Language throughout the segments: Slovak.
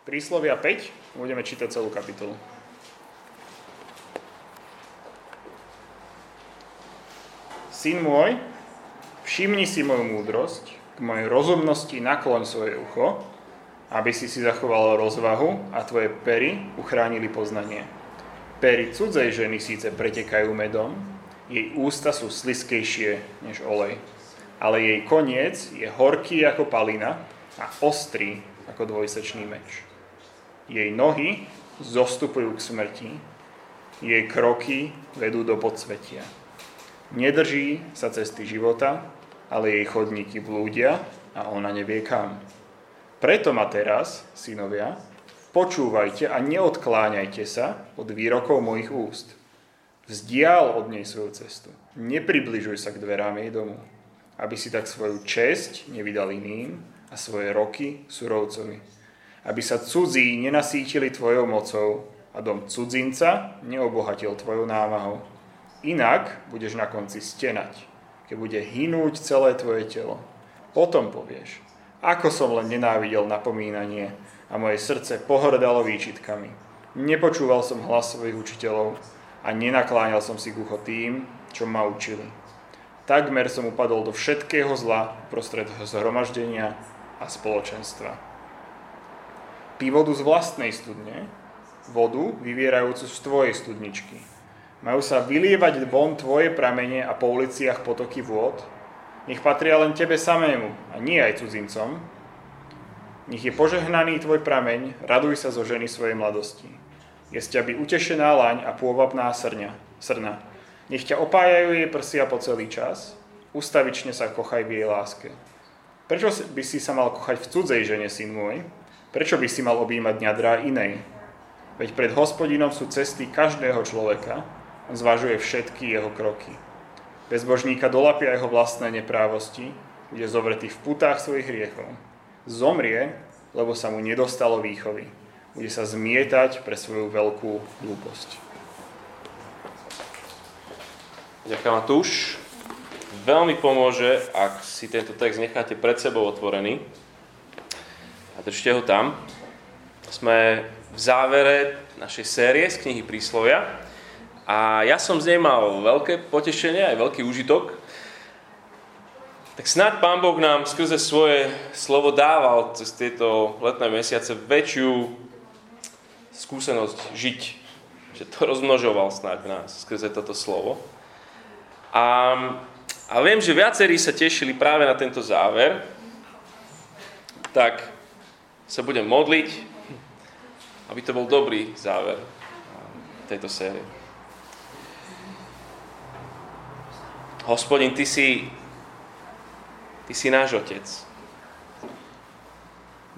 Príslovia 5, budeme čítať celú kapitolu. Syn môj, všimni si moju múdrosť, k mojej rozumnosti nakloň svoje ucho, aby si si zachoval rozvahu a tvoje pery uchránili poznanie. Pery cudzej ženy síce pretekajú medom, jej ústa sú sliskejšie než olej, ale jej koniec je horký ako palina a ostrý ako dvojsečný meč. Jej nohy zostupujú k smrti, jej kroky vedú do podsvetia. Nedrží sa cesty života, ale jej chodníky blúdia a ona nevie kam. Preto ma teraz, synovia, počúvajte a neodkláňajte sa od výrokov mojich úst. Vzdial od nej svoju cestu. Nepribližuj sa k dverám jej domu, aby si tak svoju česť nevydal iným a svoje roky surovcovi. Aby sa cudzí nenasítili tvojou mocou a dom cudzinca neobohatil tvojou námahou. Inak budeš na konci stenať, keď bude hynúť celé tvoje telo. Potom povieš, ako som len nenávidel napomínanie a moje srdce pohrdalo výčitkami. Nepočúval som hlas svojich učiteľov a nenakláňal som si k tým, čo ma učili. Takmer som upadol do všetkého zla prostred zhromaždenia a spoločenstva. Vodu z vlastnej studne, vodu vyvierajúcu z tvojej studničky majú sa vylievať von tvoje pramene a po uliciach potoky vôd. Nech patria len tebe samému a nie aj cudzincom. Nech je požehnaný tvoj prameň, raduj sa zo ženy svojej mladosti. Je z ťa by utešená laň a pôvabná srňa, srna. Nech ťa opájajú jej prsia po celý čas, ustavične sa kochaj v jej láske. Prečo by si sa mal kochať v cudzej žene, syn môj? Prečo by si mal objímať ňadrá inej? Veď pred hospodinom sú cesty každého človeka, zvažuje všetky jeho kroky. Bezbožníka dolapia jeho vlastné neprávosti, bude zovretý v putách svojich hriechov. Zomrie, lebo sa mu nedostalo výchovy. Bude sa zmietať pre svoju veľkú hlúposť. Ďakujem, Matúš. Veľmi pomôže, ak si tento text necháte pred sebou otvorený a držte ho tam. Sme v závere našej série z knihy Príslovia a ja som z nej mal veľké potešenie, aj veľký užitok. Tak snáď Pán Boh nám skrze svoje slovo dával cez tieto letné mesiace väčšiu skúsenosť žiť. Že to rozmnožoval snáď nás skrze toto slovo. A, a viem, že viacerí sa tešili práve na tento záver. Tak sa budem modliť, aby to bol dobrý záver tejto série. Hospodin, Ty si, Ty si náš Otec.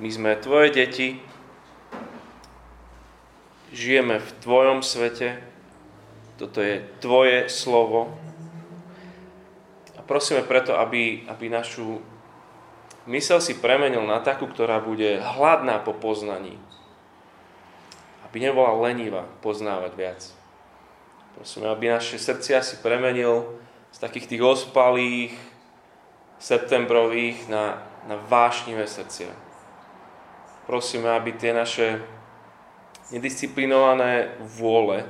My sme Tvoje deti, žijeme v Tvojom svete, toto je Tvoje slovo. A prosíme preto, aby, aby našu mysel si premenil na takú, ktorá bude hladná po poznaní. Aby nebola lenivá poznávať viac. Prosíme, aby naše srdcia si premenil z takých tých ospalých, septembrových na, na vášnivé srdcia. Prosíme, aby tie naše nedisciplinované vôle,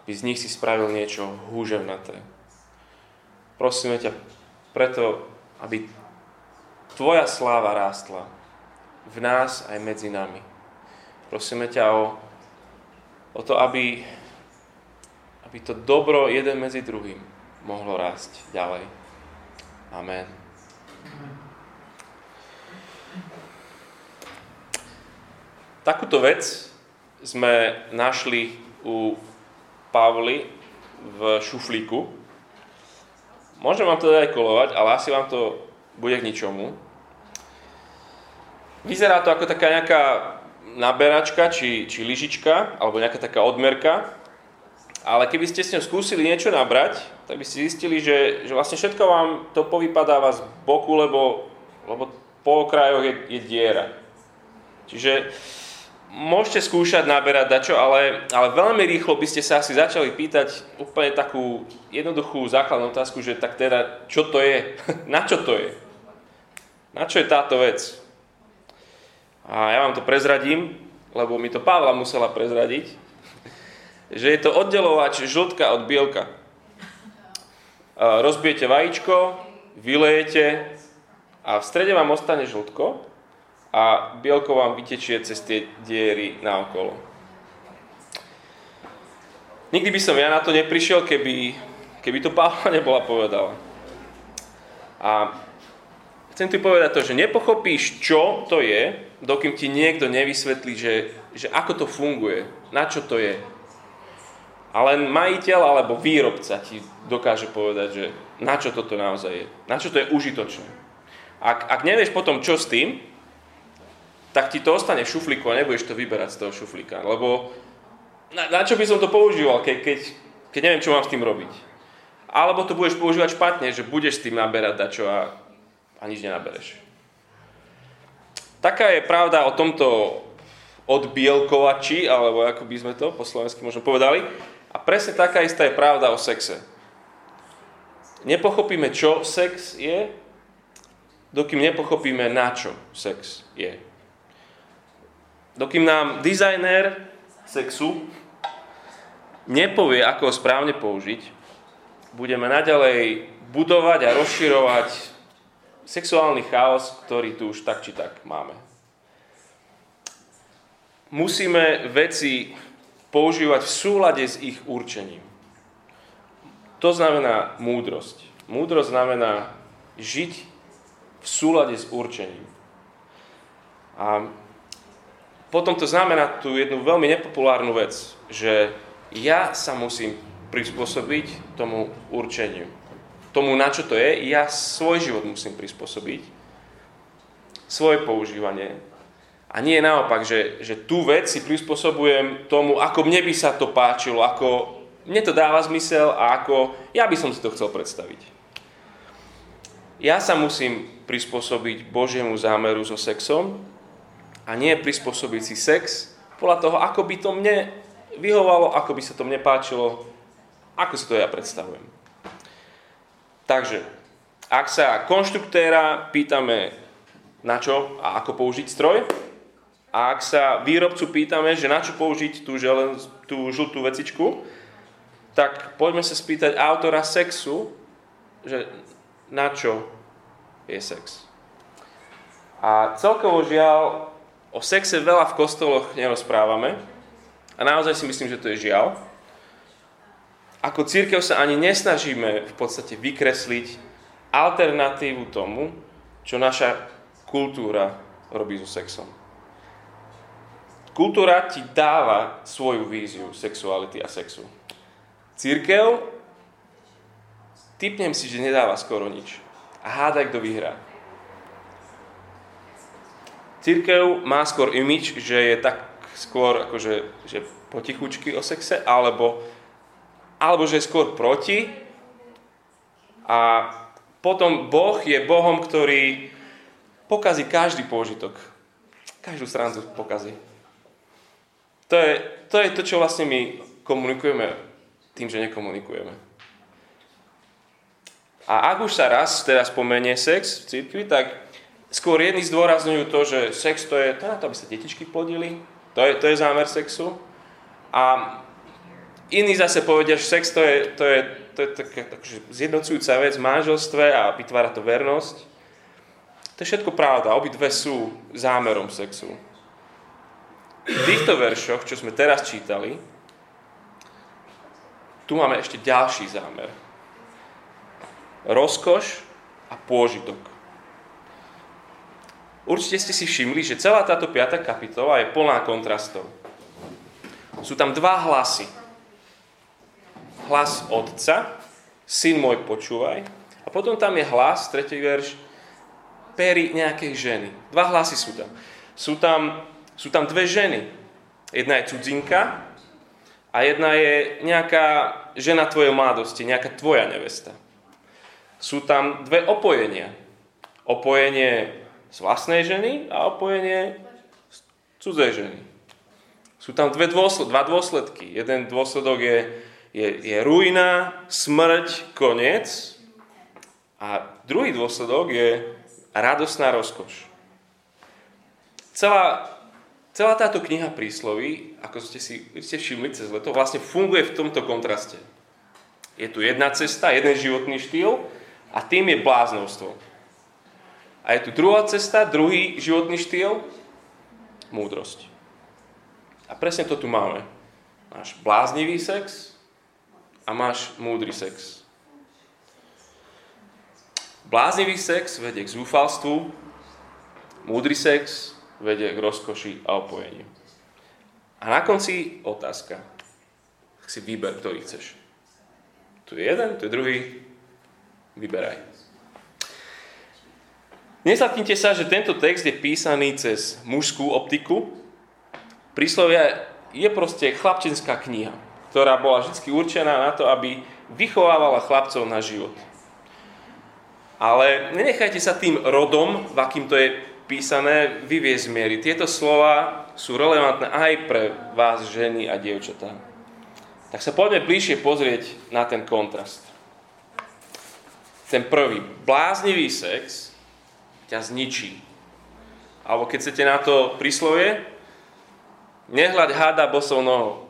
aby z nich si spravil niečo húževnaté. Prosíme ťa preto, aby Tvoja sláva rástla v nás aj medzi nami. Prosíme ťa o, o to, aby, aby to dobro jeden medzi druhým mohlo rásť ďalej. Amen. Takúto vec sme našli u Pavly v šuflíku. Môžem vám to aj kolovať, ale asi vám to bude k ničomu. Vyzerá to ako taká nejaká naberačka či, či lyžička, alebo nejaká taká odmerka, ale keby ste s ňou skúsili niečo nabrať, tak by ste zistili, že, že vlastne všetko vám to povypadáva z boku, lebo, lebo po okrajoch je, je diera. Čiže môžete skúšať naberať dačo, ale, ale veľmi rýchlo by ste sa asi začali pýtať úplne takú jednoduchú základnú otázku, že tak teda, čo to je? Na čo to je? Na čo je táto vec? A ja vám to prezradím. lebo mi to Pavla musela prezradiť, že je to oddelovač žltka od bielka. Rozbijete vajíčko, vylejete a v strede vám ostane žltko a bielko vám vytečie cez tie diery naokolo. Nikdy by som ja na to neprišiel, keby, keby to Pavla nebola povedala. A chcem ti povedať to, že nepochopíš, čo to je, dokým ti niekto nevysvetlí, že, že ako to funguje, na čo to je. A len majiteľ alebo výrobca ti dokáže povedať, že na čo toto naozaj je, na čo to je užitočné. Ak, ak nevieš potom, čo s tým, tak ti to ostane v šuflíku a nebudeš to vyberať z toho šuflíka. Lebo na, na čo by som to používal, keď, keď, keď neviem, čo mám s tým robiť. Alebo to budeš používať špatne, že budeš s tým naberať dačo a nič nenabereš. Taká je pravda o tomto odbielkovači, alebo ako by sme to po slovensky možno povedali. A presne taká istá je pravda o sexe. Nepochopíme, čo sex je, dokým nepochopíme, na čo sex je. Dokým nám dizajner sexu nepovie, ako ho správne použiť, budeme naďalej budovať a rozširovať sexuálny chaos, ktorý tu už tak či tak máme. Musíme veci používať v súlade s ich určením. To znamená múdrosť. Múdrosť znamená žiť v súlade s určením. A potom to znamená tú jednu veľmi nepopulárnu vec, že ja sa musím prispôsobiť tomu určeniu tomu, na čo to je, ja svoj život musím prispôsobiť, svoje používanie. A nie naopak, že, že tú vec si prispôsobujem tomu, ako mne by sa to páčilo, ako mne to dáva zmysel a ako ja by som si to chcel predstaviť. Ja sa musím prispôsobiť Božiemu zámeru so sexom a nie prispôsobiť si sex podľa toho, ako by to mne vyhovalo, ako by sa to mne páčilo, ako si to ja predstavujem. Takže, ak sa konštruktéra pýtame na čo a ako použiť stroj, a ak sa výrobcu pýtame, že na čo použiť tú, želen, tú žltú vecičku, tak poďme sa spýtať autora sexu, že na čo je sex. A celkovo žiaľ, o sexe veľa v kostoloch nerozprávame. A naozaj si myslím, že to je žiaľ ako církev sa ani nesnažíme v podstate vykresliť alternatívu tomu, čo naša kultúra robí so sexom. Kultúra ti dáva svoju víziu sexuality a sexu. Církev, typnem si, že nedáva skoro nič. A hádaj, kto vyhrá. Církev má skôr imič, že je tak skôr akože, že potichučky o sexe, alebo alebo že je skôr proti. A potom Boh je Bohom, ktorý pokazí každý pôžitok. Každú stranu pokazí. To je, to je to, čo vlastne my komunikujeme tým, že nekomunikujeme. A ak už sa raz teda spomenie sex v cirkvi, tak skôr jedni zdôrazňujú to, že sex to je, to je na to, aby sa detičky plodili. To je, to je zámer sexu. A Iní zase povedia, že sex to je, to je, to je taká takže zjednocujúca vec v manželstve a vytvára to vernosť. To je všetko pravda, obidve sú zámerom sexu. V týchto veršoch, čo sme teraz čítali, tu máme ešte ďalší zámer. Rozkoš a pôžitok. Určite ste si všimli, že celá táto 5. kapitola je plná kontrastov. Sú tam dva hlasy hlas otca, syn môj, počúvaj. A potom tam je hlas, tretí verš, pery nejakej ženy. Dva hlasy sú tam. Sú tam, sú tam dve ženy. Jedna je cudzinka a jedna je nejaká žena tvojej mladosti, nejaká tvoja nevesta. Sú tam dve opojenia. Opojenie z vlastnej ženy a opojenie z cudzej ženy. Sú tam dve dôsled, dva dôsledky. Jeden dôsledok je je, je ruina, smrť, koniec. A druhý dôsledok je radosná rozkoš. Celá, celá táto kniha prísloví, ako ste si ste všimli cez leto, vlastne funguje v tomto kontraste. Je tu jedna cesta, jeden životný štýl a tým je bláznovstvo. A je tu druhá cesta, druhý životný štýl, múdrosť. A presne to tu máme. Máš bláznivý sex a máš múdry sex. Bláznivý sex vedie k zúfalstvu, múdry sex vedie k rozkoši a opojeniu. A na konci otázka. Tak si vyber, ktorý chceš. Tu je jeden, tu je druhý. Vyberaj. Nezlaknite sa, že tento text je písaný cez mužskú optiku. Príslovia je proste chlapčenská kniha, ktorá bola vždy určená na to, aby vychovávala chlapcov na život. Ale nenechajte sa tým rodom, v akým to je písané, vyviezť miery. Tieto slova sú relevantné aj pre vás, ženy a dievčatá. Tak sa poďme bližšie pozrieť na ten kontrast. Ten prvý, bláznivý sex ťa zničí. Alebo keď chcete na to príslovie, nehľaď hada bosou nohou.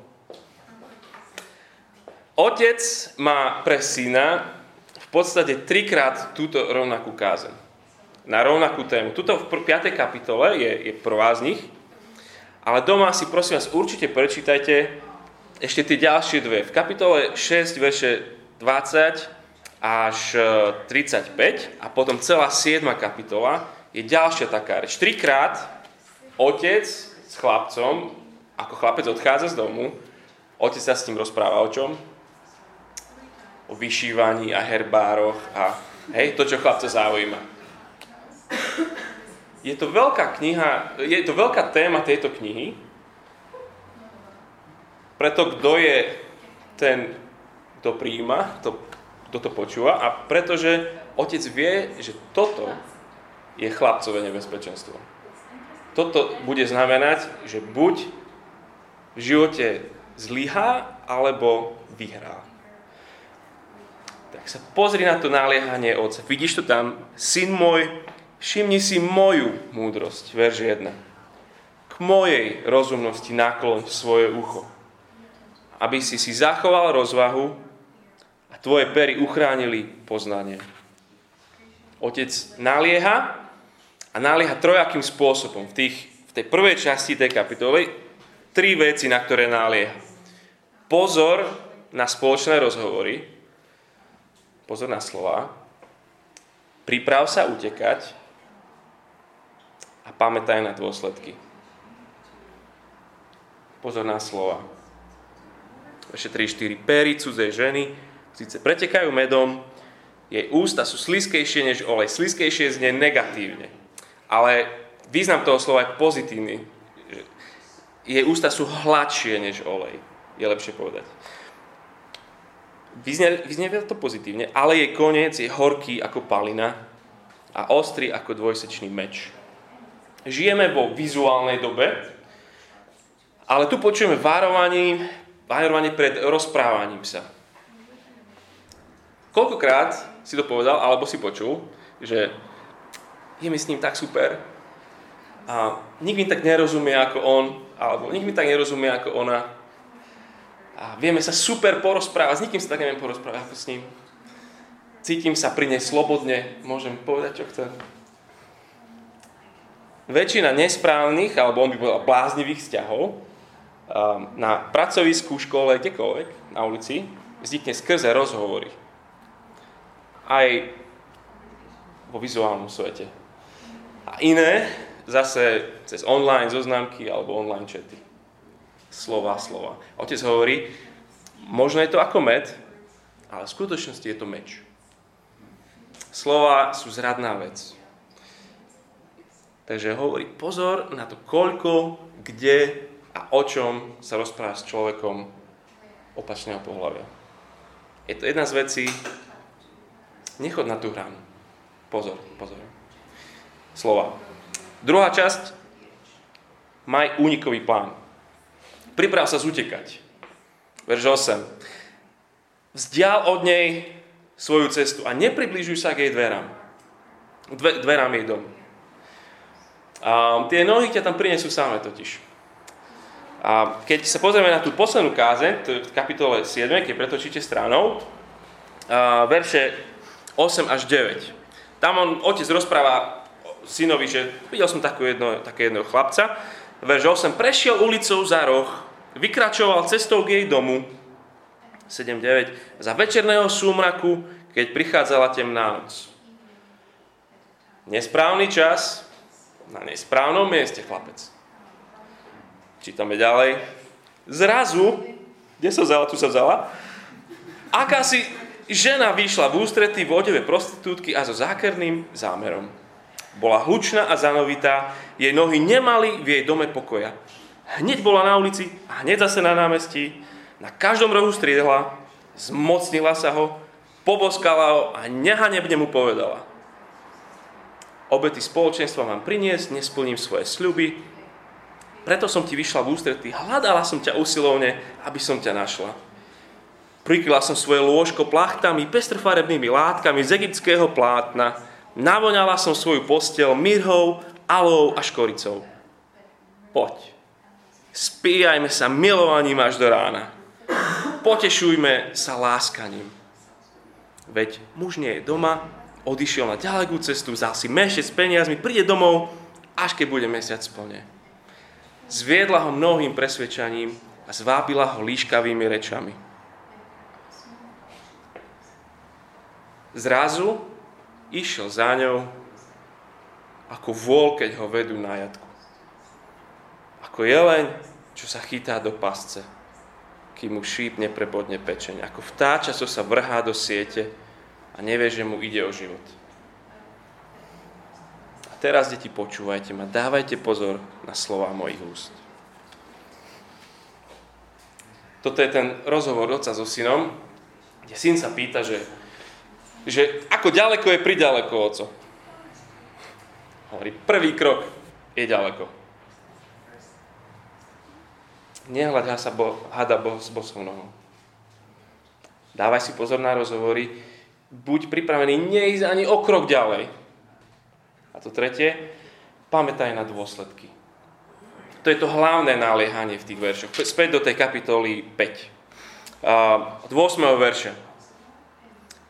Otec má pre syna v podstate trikrát túto rovnakú kázeň. Na rovnakú tému. Tuto v 5. kapitole je, je prvá z nich, ale doma si prosím vás určite prečítajte ešte tie ďalšie dve. V kapitole 6, verše 20 až 35 e, a potom celá 7. kapitola je ďalšia taká reč. Trikrát otec s chlapcom, ako chlapec odchádza z domu, otec sa s ním rozpráva o čom? O vyšívaní a herbároch a hej, to, čo chlapca zaujíma. Je to veľká kniha, je to veľká téma tejto knihy, preto kto je ten, kto príjima, kto, kto to počúva a pretože otec vie, že toto je chlapcové nebezpečenstvo. Toto bude znamenať, že buď v živote zlyhá, alebo vyhrá. Tak sa pozri na to naliehanie otca. Vidíš to tam? Syn môj, všimni si moju múdrosť. Verž 1. K mojej rozumnosti nakloň svoje ucho. Aby si si zachoval rozvahu a tvoje pery uchránili poznanie. Otec nalieha a nalieha trojakým spôsobom. V, tých, v tej prvej časti tej kapitoly tri veci, na ktoré nalieha. Pozor na spoločné rozhovory, pozor na slova, priprav sa utekať a pamätaj na dôsledky. Pozor na slova. Ešte 3, 4. Péry cudzej ženy síce pretekajú medom, jej ústa sú sliskejšie než olej. Sliskejšie znie negatívne. Ale význam toho slova je pozitívny. Jej ústa sú hladšie než olej. Je lepšie povedať vyznie, vyznie to pozitívne, ale jej koniec je horký ako palina a ostrý ako dvojsečný meč. Žijeme vo vizuálnej dobe, ale tu počujeme varovanie, varovanie pred rozprávaním sa. Koľkokrát si to povedal, alebo si počul, že je mi s ním tak super a nikto mi tak nerozumie ako on, alebo nikto mi tak nerozumie ako ona, a vieme sa super porozprávať, s nikým sa tak neviem porozprávať ako s ním. Cítim sa pri nej slobodne, môžem povedať, čo chcem. Väčšina nesprávnych, alebo on by povedal bláznivých vzťahov, na pracovisku, škole, kdekoľvek, na ulici, vznikne skrze rozhovory. Aj vo vizuálnom svete. A iné zase cez online zoznámky alebo online chaty slova, slova. Otec hovorí, možno je to ako med, ale v skutočnosti je to meč. Slova sú zradná vec. Takže hovorí, pozor na to, koľko, kde a o čom sa rozpráva s človekom opačného pohľavia. Je to jedna z vecí, nechod na tú hranu. Pozor, pozor. Slova. Druhá časť, maj únikový plán. Priprav sa zutekať. Verž 8. Vzdial od nej svoju cestu a nepribližuj sa k jej dverám. Dve, dverám jej domu. A tie nohy ťa tam prinesú samé totiž. A keď sa pozrieme na tú poslednú kázeň, to je v kapitole 7, keď pretočíte stranou, a verše 8 až 9. Tam on, otec rozpráva synovi, že videl som takú jedno, také jedného chlapca, verš 8, prešiel ulicou za roh, vykračoval cestou k jej domu, 7.9, za večerného súmraku, keď prichádzala temná noc. Nesprávny čas, na nesprávnom mieste, chlapec. Čítame ďalej. Zrazu, kde sa vzala, tu sa vzala, akási žena vyšla v ústretí v odeve prostitútky a so zákerným zámerom. Bola hlučná a zanovitá, jej nohy nemali v jej dome pokoja. Hneď bola na ulici a hneď zase na námestí, na každom rohu striedla, zmocnila sa ho, poboskala ho a nehanebne mu povedala. Obety spoločenstva mám priniesť, nesplním svoje sľuby, preto som ti vyšla v ústretí, hľadala som ťa usilovne, aby som ťa našla. Prikryla som svoje lôžko plachtami, pestrofarebnými látkami z egyptského plátna, navoňala som svoju postel mirhou, alou a škoricou. Poď, spíjajme sa milovaním až do rána. Potešujme sa láskaním. Veď muž nie je doma, odišiel na ďalekú cestu, vzal si meše s peniazmi, príde domov, až keď bude mesiac plne. Zviedla ho mnohým presvedčaním a zvábila ho líškavými rečami. Zrazu išiel za ňou ako vôľ, keď ho vedú na jatku. Ako jeleň, čo sa chytá do pasce, kým mu šíp neprebodne pečeň. Ako vtáča, čo sa vrhá do siete a nevie, že mu ide o život. A teraz, deti, počúvajte ma, dávajte pozor na slova mojich úst. Toto je ten rozhovor otca so synom, kde syn sa pýta, že, že ako ďaleko je priďaleko, oco. Hovorí, prvý krok je ďaleko. Nehľadá sa bo, hada bo, s bosou nohou. Dávaj si pozor na rozhovory, buď pripravený neísť ani o krok ďalej. A to tretie, pamätaj na dôsledky. To je to hlavné naliehanie v tých veršoch. Späť do tej kapitoly 5. Od 8. verša.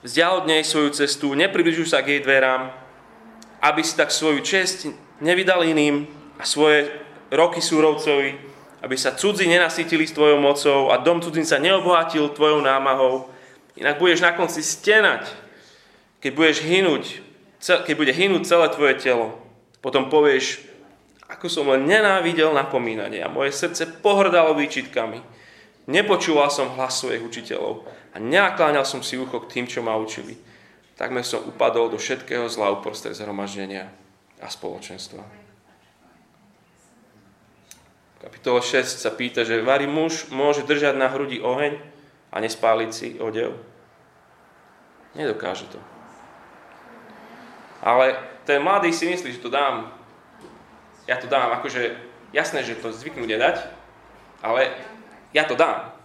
Vzdial od nej svoju cestu, nepribližuj sa k jej dverám, aby si tak svoju čest nevydal iným a svoje roky súrovcovi, aby sa cudzí nenasytili s tvojou mocou a dom cudzinca neobohatil tvojou námahou, Inak budeš na konci stenať, keď budeš hynúť, keď bude hynúť celé tvoje telo. Potom povieš, ako som len nenávidel napomínanie a moje srdce pohrdalo výčitkami. Nepočúval som hlas svojich učiteľov a neakláňal som si ucho k tým, čo ma učili. Takmer som upadol do všetkého zla uprostred zhromaždenia a spoločenstva. V kapitole 6 sa pýta, že varí muž môže držať na hrudi oheň, a nespáliť si odev? Nedokáže to. Ale ten mladý si myslí, že to dám. Ja to dám, akože jasné, že to zvyknú nedať, ale ja to dám.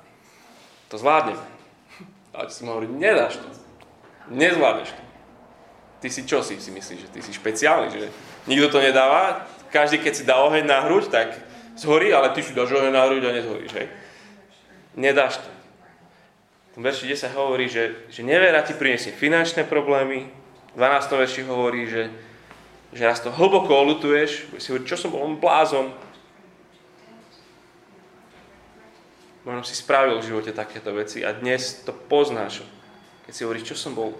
To zvládnem. Ale si mu hovorí, nedáš to. Nezvládneš to. Ty si čo si, si myslíš, že ty si špeciálny, že nikto to nedáva, každý keď si dá oheň na hruď, tak zhorí, ale ty si dáš oheň na hruď a nezhoríš, hej? Nedáš to v verši 10 hovorí, že, že nevera ti priniesie finančné problémy. V 12. verši hovorí, že, že raz to hlboko olutuješ, si hovorí, čo som bol, blázon. Možno si spravil v živote takéto veci a dnes to poznáš. Keď si hovoríš, čo som bol,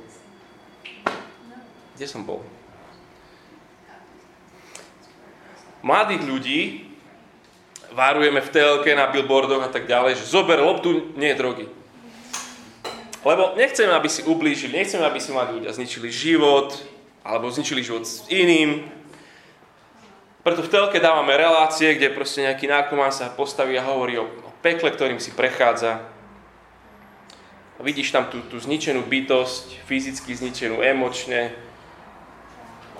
kde som bol. Mladých ľudí varujeme v telke, na billboardoch a tak ďalej, že zober loptu, nie drogy. Lebo nechceme, aby si ublížili, nechceme, aby si mladí ľudia zničili život, alebo zničili život s iným. Preto v telke dávame relácie, kde proste nejaký narkomán sa postaví a hovorí o, o pekle, ktorým si prechádza. A vidíš tam tú, tú zničenú bytosť, fyzicky zničenú, emočne,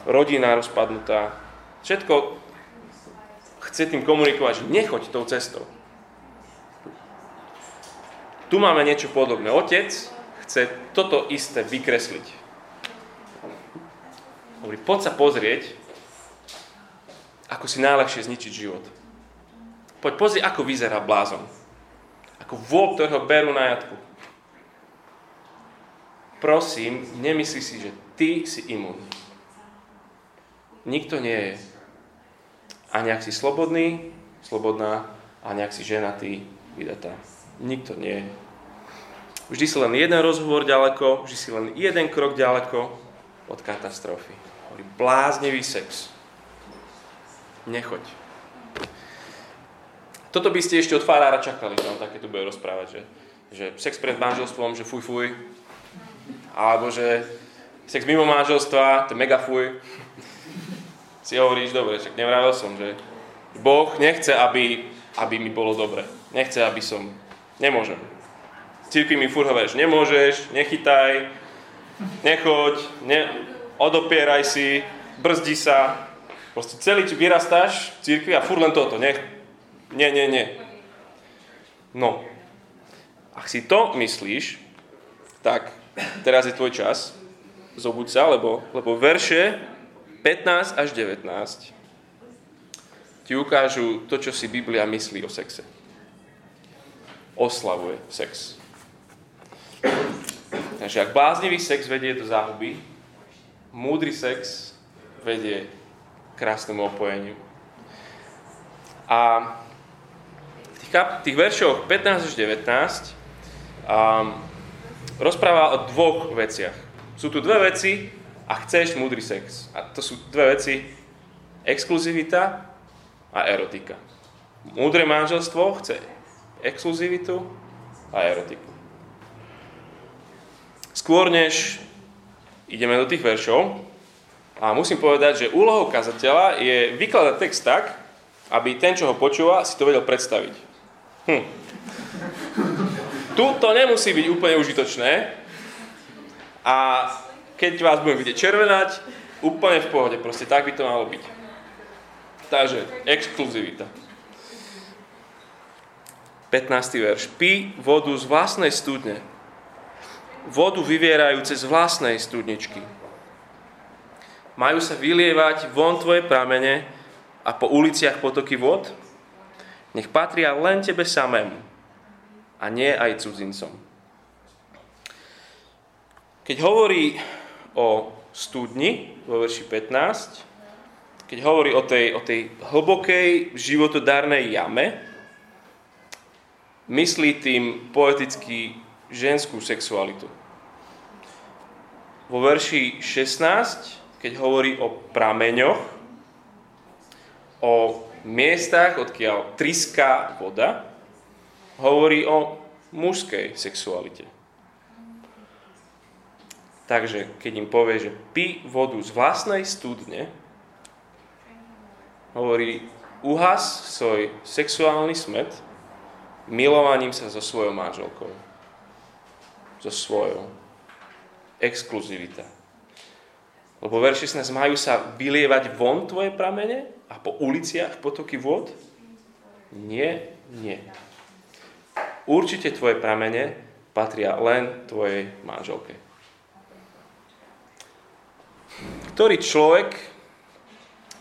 rodina rozpadnutá. Všetko chce tým komunikovať, že nechoď tou cestou. Tu máme niečo podobné. Otec chce toto isté vykresliť. Hovorí, poď sa pozrieť, ako si najľahšie zničiť život. Poď pozri, ako vyzerá blázon. Ako vôb, ktorého berú na jatku. Prosím, nemyslí si, že ty si imun. Nikto nie je. A nejak si slobodný, slobodná, a nejak si ženatý, vydatá. Nikto nie je. Vždy si len jeden rozhovor ďaleko, vždy si len jeden krok ďaleko od katastrofy. Hovorí bláznivý sex. Nechoď. Toto by ste ešte od farára čakali, že on takéto bude rozprávať, že, že sex pred manželstvom, že fuj fuj, alebo že sex mimo manželstva, to je mega fuj. Si hovoríš, dobre, však nevravil som, že Boh nechce, aby, aby mi bolo dobre. Nechce, aby som... Nemôžem. Církvi mi furt hovoríš, nemôžeš, nechytaj, nechoď, ne, odopieraj si, brzdi sa. Proste celý vyrastáš v církvi a furt len toto. Nie, nie, nie, nie. No, ak si to myslíš, tak teraz je tvoj čas, zobuď sa, lebo, lebo verše 15 až 19 ti ukážu to, čo si Biblia myslí o sexe. Oslavuje sex. Takže ak bláznivý sex vedie do záhuby, múdry sex vedie k krásnemu opojeniu. A v tých, tých veršoch 15 až 19 um, rozpráva o dvoch veciach. Sú tu dve veci a chceš múdry sex. A to sú dve veci. Exkluzivita a erotika. Múdre manželstvo chce exkluzivitu a erotiku. Skôr než ideme do tých veršov, a musím povedať, že úlohou kazateľa je vykladať text tak, aby ten, čo ho počúva, si to vedel predstaviť. Hm. Tu to nemusí byť úplne užitočné a keď vás budem vidieť červenať, úplne v pohode, proste tak by to malo byť. Takže, exkluzivita. 15. verš. Pí vodu z vlastnej studne, vodu vyvierajúce z vlastnej studničky. Majú sa vylievať von tvoje pramene a po uliciach potoky vod? Nech patria len tebe samému a nie aj cudzincom. Keď hovorí o studni vo verši 15, keď hovorí o tej, o tej hlbokej životodárnej jame, myslí tým poeticky ženskú sexualitu. Vo verši 16, keď hovorí o prameňoch, o miestach, odkiaľ triská voda, hovorí o mužskej sexualite. Takže keď im povie, že pí vodu z vlastnej studne, hovorí, uhas svoj sexuálny smet milovaním sa so svojou manželkou. So svojou. Exkluzivita. Lebo verši 16 majú sa vylievať von tvoje pramene a po uliciach potoky vod? Nie, nie. Určite tvoje pramene patria len tvojej manželke. Ktorý človek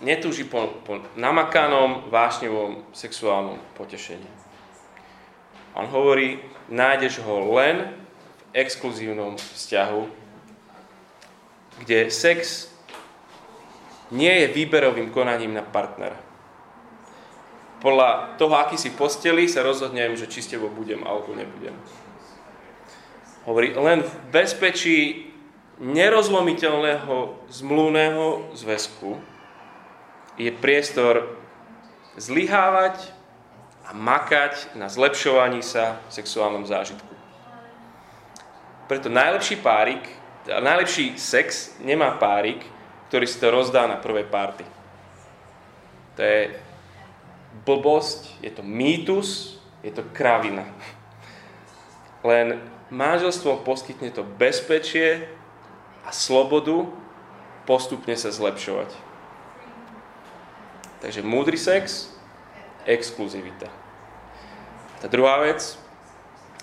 netúži po, po namakanom, vášnivom sexuálnom potešení. On hovorí, nájdeš ho len v exkluzívnom vzťahu, kde sex nie je výberovým konaním na partnera podľa toho, aký si posteli, sa rozhodnem, že či s tebou budem alebo nebudem. Hovorí, len v bezpečí nerozlomiteľného zmluvného zväzku je priestor zlyhávať a makať na zlepšovaní sa v sexuálnom zážitku. Preto najlepší párik, najlepší sex nemá párik, ktorý si to rozdá na prvej párty. To je blbosť, je to mýtus, je to kravina. Len manželstvo poskytne to bezpečie a slobodu postupne sa zlepšovať. Takže múdry sex, exkluzivita. Tá druhá vec,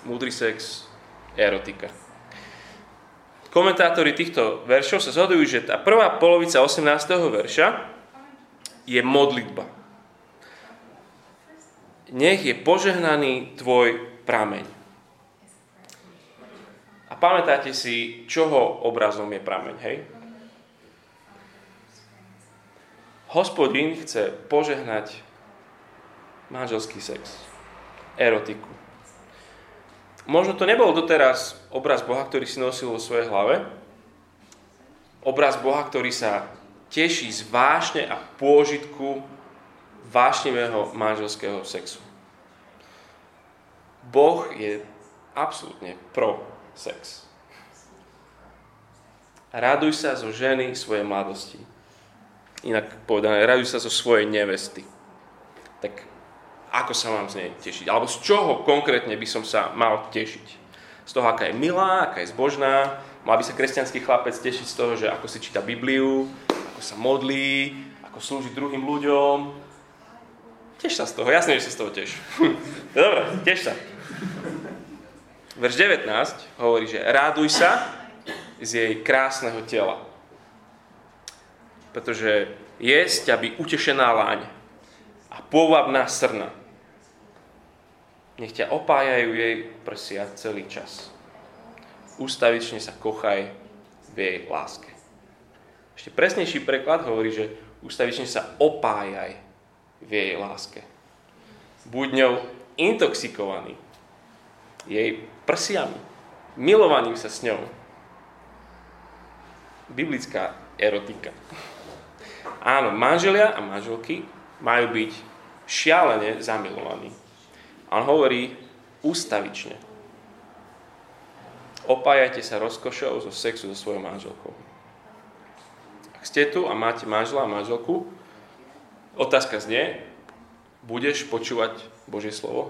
múdry sex, erotika. Komentátori týchto veršov sa zhodujú, že tá prvá polovica 18. verša je modlitba nech je požehnaný tvoj prameň. Pamätáte si, čoho obrazom je prameň, hej? Hospodin chce požehnať manželský sex, erotiku. Možno to nebol doteraz obraz Boha, ktorý si nosil vo svojej hlave. Obraz Boha, ktorý sa teší z vášne a pôžitku vášnivého manželského sexu. Boh je absolútne pro sex. Raduj sa zo ženy svojej mladosti. Inak povedané, raduj sa zo svojej nevesty. Tak ako sa mám z nej tešiť? Alebo z čoho konkrétne by som sa mal tešiť? Z toho, aká je milá, aká je zbožná? Mal by sa kresťanský chlapec tešiť z toho, že ako si číta Bibliu, ako sa modlí, ako slúži druhým ľuďom, Teš sa z toho, jasne, že sa z toho teš. Dobre, teš sa. Verš 19 hovorí, že ráduj sa z jej krásneho tela. Pretože jesť, aby utešená láň a povabná srna. Nech ťa opájajú jej prsia celý čas. Ústavične sa kochaj v jej láske. Ešte presnejší preklad hovorí, že ústavične sa opájaj v jej láske. Buď ňou intoxikovaný jej prsiami, milovaním sa s ňou. Biblická erotika. Áno, manželia a manželky majú byť šialene zamilovaní. On hovorí ústavične. Opájajte sa rozkošou zo sexu so svojou manželkou. Ak ste tu a máte manžela a manželku, Otázka znie, budeš počúvať Božie slovo?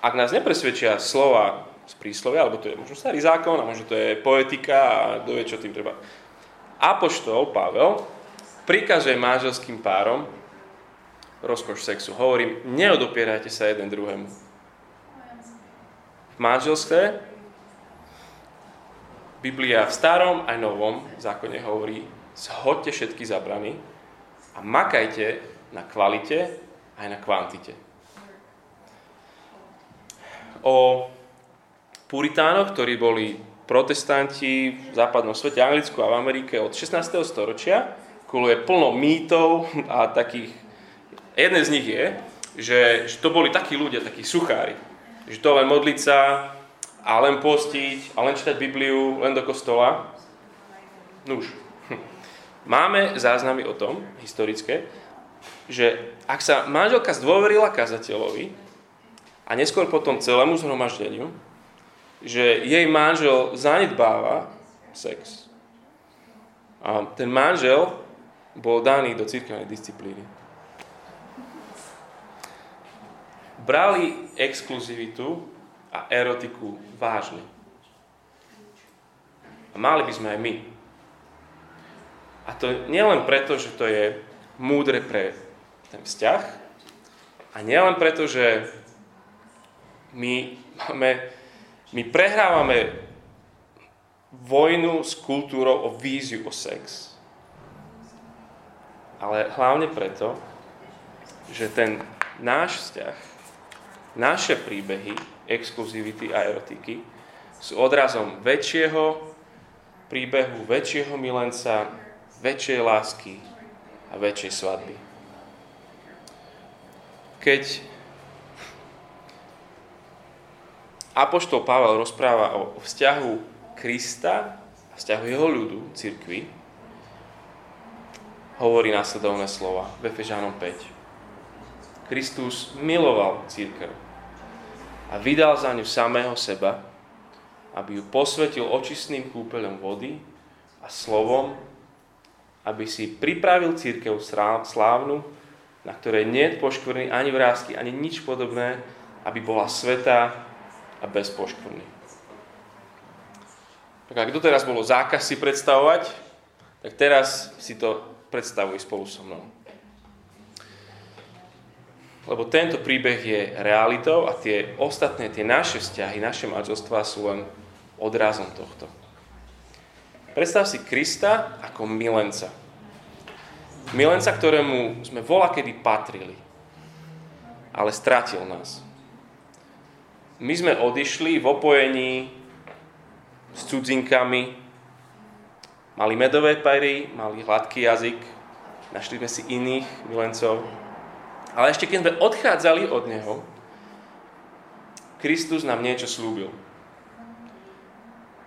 Ak nás nepresvedčia slova z príslovia, alebo to je možno starý zákon, a možno to je poetika a kto vie, čo tým treba. Apoštol Pavel prikazuje manželským párom rozkoš sexu. Hovorím, neodopierajte sa jeden druhému. V manželstve Biblia v starom aj novom zákone hovorí, zhodte všetky zabrany a makajte na kvalite aj na kvantite. O puritánoch, ktorí boli protestanti v západnom svete, Anglicku a v Amerike od 16. storočia, kuluje plno mýtov a takých... Jeden z nich je, že, že to boli takí ľudia, takí suchári. Že to len modliť sa, a len postiť a len čítať Bibliu, len do kostola. Nuž. Máme záznamy o tom, historické, že ak sa manželka zdôverila kazateľovi a neskôr potom celému zhromaždeniu, že jej manžel zanedbáva sex, a ten manžel bol daný do církevnej disciplíny. Brali exkluzivitu a erotiku vážne. A mali by sme aj my. A to nielen preto, že to je múdre pre ten vzťah, a nielen preto, že my, máme, my prehrávame vojnu s kultúrou o víziu o sex, ale hlavne preto, že ten náš vzťah, naše príbehy exkluzivity a erotiky sú odrazom väčšieho príbehu, väčšieho milenca, väčšej lásky a väčšej svadby. Keď Apoštol Pavel rozpráva o vzťahu Krista a vzťahu jeho ľudu, cirkvi, hovorí následovné slova v Efežánom 5. Kristus miloval církev a vydal za ňu samého seba, aby ju posvetil očistným kúpeľom vody a slovom, aby si pripravil církev slávnu, na ktorej nie je poškvrný ani vrázky, ani nič podobné, aby bola svetá a bez poškvrny. Tak ak doteraz bolo zákaz si predstavovať, tak teraz si to predstavuj spolu so mnou. Lebo tento príbeh je realitou a tie ostatné, tie naše vzťahy, naše manželstvá sú len odrazom tohto. Predstav si Krista ako milenca. Milenca, ktorému sme vola kedy patrili, ale stratil nás. My sme odišli v opojení s cudzinkami, mali medové pery, mali hladký jazyk, našli sme si iných milencov. Ale ešte keď sme odchádzali od Neho, Kristus nám niečo slúbil.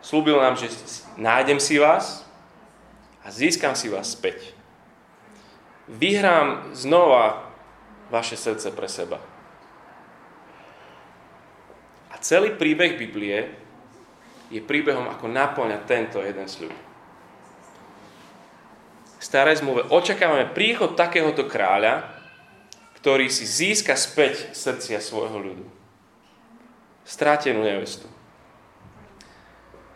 Slúbil nám, že nájdem si vás a získam si vás späť. Vyhrám znova vaše srdce pre seba. Celý príbeh Biblie je príbehom, ako naplňať tento jeden sľub. V starej zmluve očakávame príchod takéhoto kráľa, ktorý si získa späť srdcia svojho ľudu strátenú nevestu.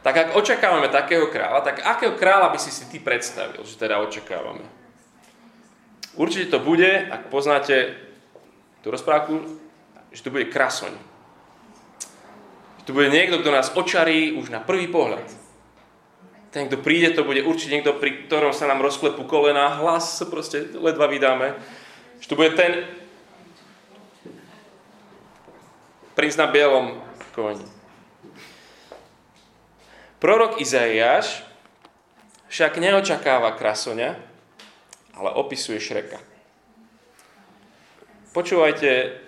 Tak ak očakávame takého kráľa, tak akého kráľa by si si ty predstavil, že teda očakávame? Určite to bude, ak poznáte tú rozprávku, že to bude krasoň. To bude niekto, kto nás očarí už na prvý pohľad. Ten, kto príde, to bude určite niekto, pri ktorom sa nám rozklepú kolena, hlas proste ledva vydáme. Že to bude ten, princ na bielom koni. Prorok Izaiáš však neočakáva krasoňa, ale opisuje Šreka. Počúvajte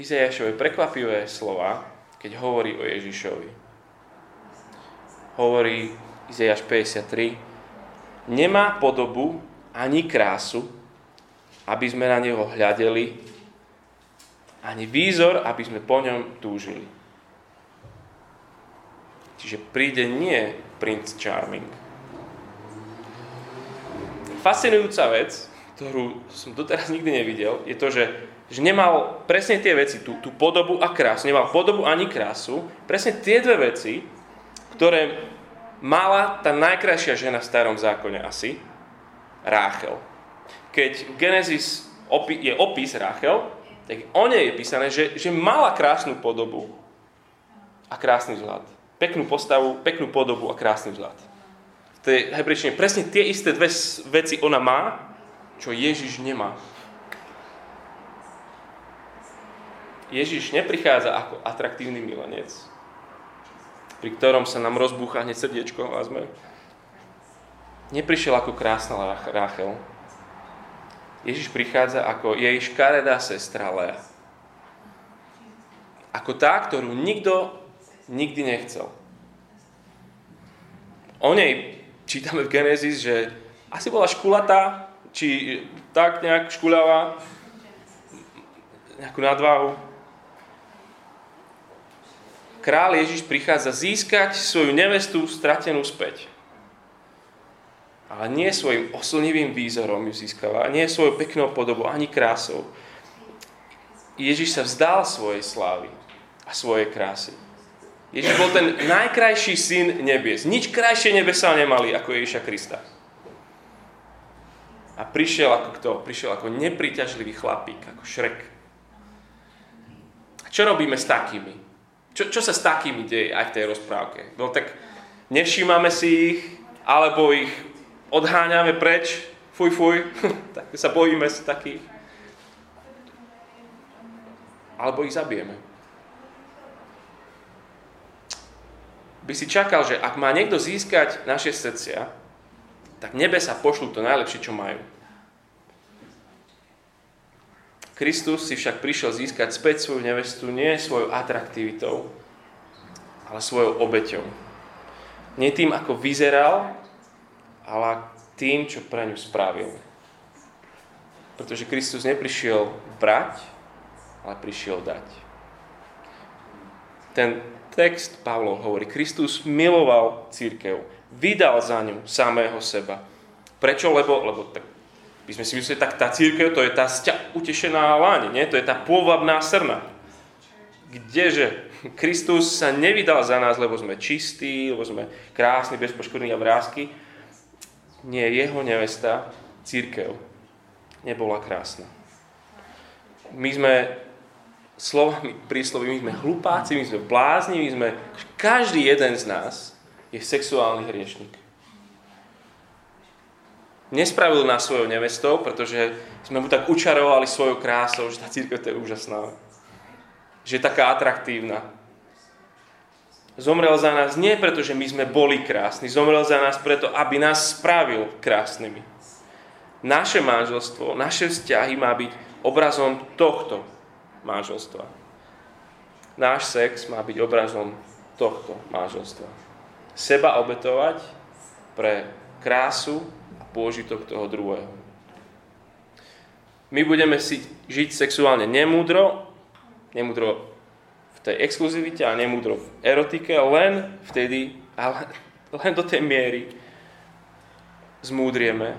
Izaiášové prekvapivé slova, keď hovorí o Ježišovi. Hovorí Izaiáš 53, nemá podobu ani krásu, aby sme na neho hľadeli ani výzor, aby sme po ňom túžili. Čiže príde nie Prince Charming. Fascinujúca vec, ktorú som doteraz nikdy nevidel, je to, že, že nemal presne tie veci, tú, tú podobu a krásu, nemal podobu ani krásu, presne tie dve veci, ktoré mala tá najkrajšia žena v starom zákone asi, Ráchel. Keď Genesis je opis Ráchel, tak o nej je písané, že, že mala krásnu podobu a krásny vzhľad. Peknú postavu, peknú podobu a krásny vzhľad. V tej hebrejčine presne tie isté dve veci ona má, čo Ježiš nemá. Ježiš neprichádza ako atraktívny milenec, pri ktorom sa nám rozbúcha hneď srdiečko a. Neprišiel ako krásna Ráchel, Ježiš prichádza ako jej škaredá sestra Lea. Ako tá, ktorú nikto nikdy nechcel. O nej čítame v Genesis, že asi bola škulatá, či tak nejak škuľavá, nejakú nadváhu. Král Ježiš prichádza získať svoju nevestu stratenú späť ale nie svojim oslnivým výzorom ju získava, nie svojou peknou podobou, ani krásou. Ježiš sa vzdal svojej slávy a svojej krásy. Ježiš bol ten najkrajší syn nebies. Nič krajšie nebesa nemali ako Ježiša Krista. A prišiel ako kto? Prišiel ako nepriťažlivý chlapík, ako šrek. A čo robíme s takými? Čo, čo sa s takými deje aj v tej rozprávke? No tak nevšímame si ich, alebo ich odháňame preč, fuj, fuj, tak sa bojíme z takých. Alebo ich zabijeme. By si čakal, že ak má niekto získať naše srdcia, tak nebe sa pošlú to najlepšie, čo majú. Kristus si však prišiel získať späť svoju nevestu nie svojou atraktivitou, ale svojou obeťou. Nie tým, ako vyzeral, ale tým, čo pre ňu spravil. Pretože Kristus neprišiel brať, ale prišiel dať. Ten text Pavlov hovorí, Kristus miloval církev, vydal za ňu samého seba. Prečo? Lebo, lebo tak by sme si mysleli, tak tá církev to je tá sťa, utešená láň, nie? to je tá pôvabná srna. Kdeže? Kristus sa nevydal za nás, lebo sme čistí, lebo sme krásni, bezpoškodní a vrázky, nie jeho nevesta, církev, nebola krásna. My sme slovami prísloví, my sme hlupáci, my sme blázni, my sme, každý jeden z nás je sexuálny hriešnik. Nespravil nás svojou nevestou, pretože sme mu tak učarovali svojou krásou, že tá církev to je úžasná. Že je taká atraktívna. Zomrel za nás nie preto, že my sme boli krásni. Zomrel za nás preto, aby nás spravil krásnymi. Naše manželstvo, naše vzťahy má byť obrazom tohto manželstva. Náš sex má byť obrazom tohto manželstva. Seba obetovať pre krásu pôžitok toho druhého. My budeme si žiť sexuálne nemúdro, nemúdro v tej exkluzivite a nemúdro v erotike, len vtedy, ale len do tej miery zmúdrieme,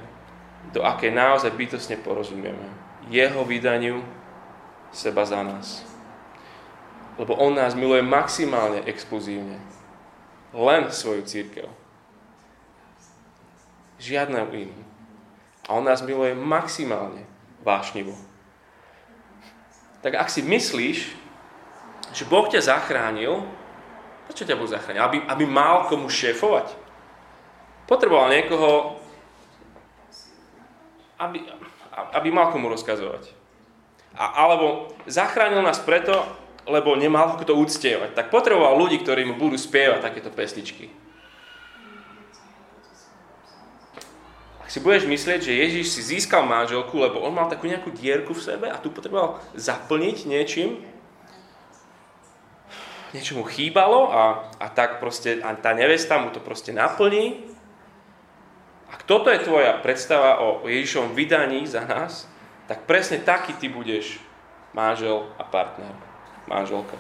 do aké naozaj bytosne porozumieme. Jeho vydaniu seba za nás. Lebo on nás miluje maximálne exkluzívne. Len svoju církev. Žiadne inú. A on nás miluje maximálne vášnivo. Tak ak si myslíš, že Boh ťa zachránil, prečo ťa Boh zachránil? Aby, aby mal komu šéfovať? Potreboval niekoho, aby, aby mal komu rozkazovať. A, alebo zachránil nás preto, lebo nemal kto uctievať. Tak potreboval ľudí, ktorí mu budú spievať takéto pesničky. Si budeš myslieť, že Ježiš si získal manželku, lebo on mal takú nejakú dierku v sebe a tu potreboval zaplniť niečím, niečo mu chýbalo a, a tak proste a tá nevesta mu to proste naplní. Ak toto je tvoja predstava o Ježišovom vydaní za nás, tak presne taký ty budeš manžel a partner manželka.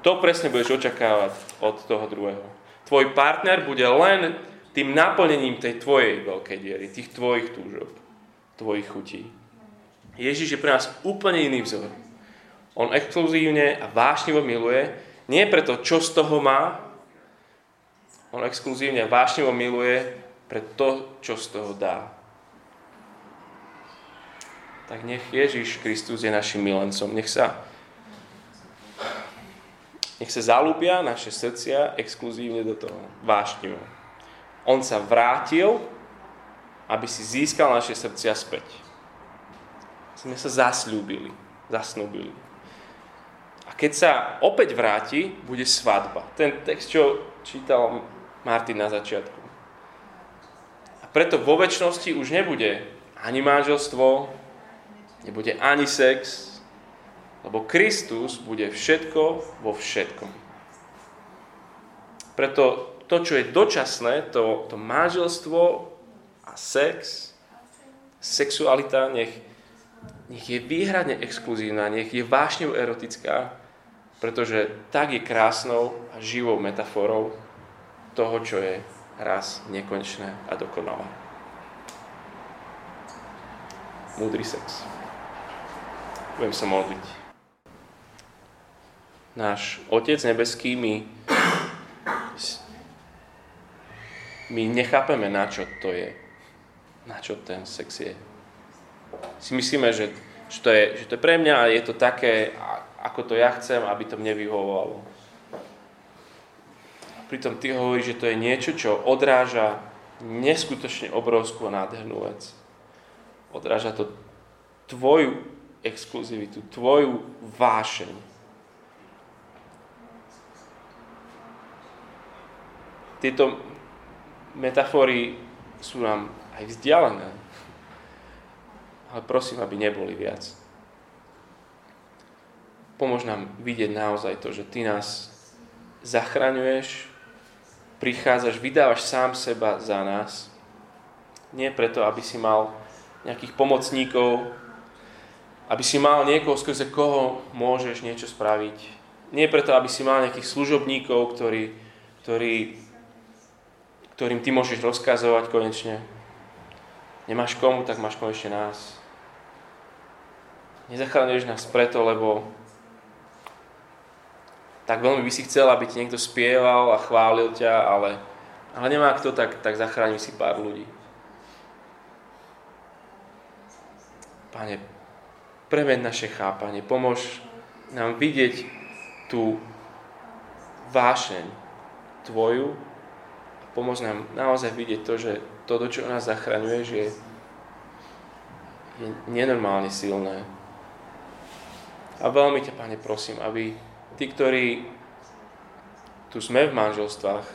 To presne budeš očakávať od toho druhého. Tvoj partner bude len tým naplnením tej tvojej veľkej diery, tých tvojich túžob, tvojich chutí. Ježiš je pre nás úplne iný vzor. On exkluzívne a vášnivo miluje, nie preto, čo z toho má, on exkluzívne a vášnivo miluje pre to, čo z toho dá. Tak nech Ježiš Kristus je našim milencom. Nech sa nech sa zalúbia naše srdcia exkluzívne do toho vášnivo. On sa vrátil, aby si získal naše srdcia späť. Sme sa zasľúbili, zasnúbili. A keď sa opäť vráti, bude svadba. Ten text, čo čítal Martin na začiatku. A preto vo väčšnosti už nebude ani manželstvo, nebude ani sex, lebo Kristus bude všetko vo všetkom. Preto to, čo je dočasné, to, to manželstvo a sex, sexualita, nech, nech je výhradne exkluzívna, nech je vášňou erotická, pretože tak je krásnou a živou metaforou toho, čo je raz nekonečné a dokonalé. Múdry sex. Budem sa modliť náš Otec nebeský, my, my nechápeme, na čo to je. Na čo ten sex je. Si myslíme, že, že, to, je, že to je pre mňa a je to také, ako to ja chcem, aby to mne vyhovovalo. Pritom ty hovoríš, že to je niečo, čo odráža neskutočne obrovskú a nádhernú vec. Odráža to tvoju exkluzivitu, tvoju vášeň tieto metafory sú nám aj vzdialené. Ale prosím, aby neboli viac. Pomôž nám vidieť naozaj to, že Ty nás zachraňuješ, prichádzaš, vydávaš sám seba za nás. Nie preto, aby si mal nejakých pomocníkov, aby si mal niekoho, skrze koho môžeš niečo spraviť. Nie preto, aby si mal nejakých služobníkov, ktorí, ktorí ktorým ty môžeš rozkazovať konečne. Nemáš komu, tak máš konečne nás. Nezachraňuješ nás preto, lebo tak veľmi by si chcel, aby ti niekto spieval a chválil ťa, ale, ale nemá kto, tak, tak zachráni si pár ľudí. Pane, premen naše chápanie, pomôž nám vidieť tú vášeň Tvoju Pomôž nám naozaj vidieť to, že to, do čo nás zachraňuješ, je, je nenormálne silné. A veľmi ťa, Pane, prosím, aby tí, ktorí tu sme v manželstvách,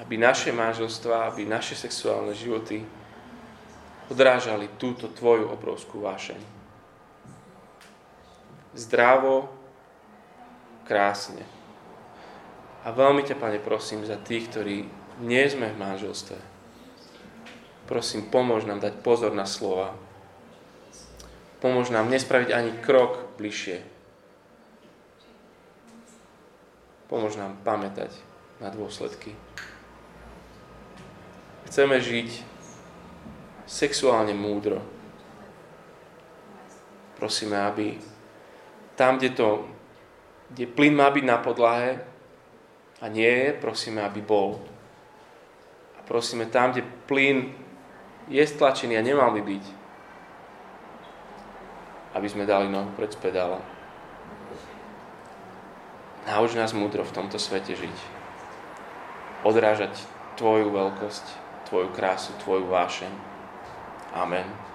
aby naše manželstva, aby naše sexuálne životy odrážali túto Tvoju obrovskú vášeň. Zdravo, krásne. A veľmi ťa, Pane, prosím za tých, ktorí nie sme v manželstve. Prosím, pomôž nám dať pozor na slova. Pomôž nám nespraviť ani krok bližšie. Pomôž nám pamätať na dôsledky. Chceme žiť sexuálne múdro. Prosíme, aby tam, kde, to, kde plyn má byť na podlahe, a nie je, prosíme, aby bol. A prosíme, tam, kde plyn je stlačený a nemal by byť, aby sme dali nohu pred spedála. Nauč nás múdro v tomto svete žiť. Odrážať Tvoju veľkosť, Tvoju krásu, Tvoju vášeň. Amen.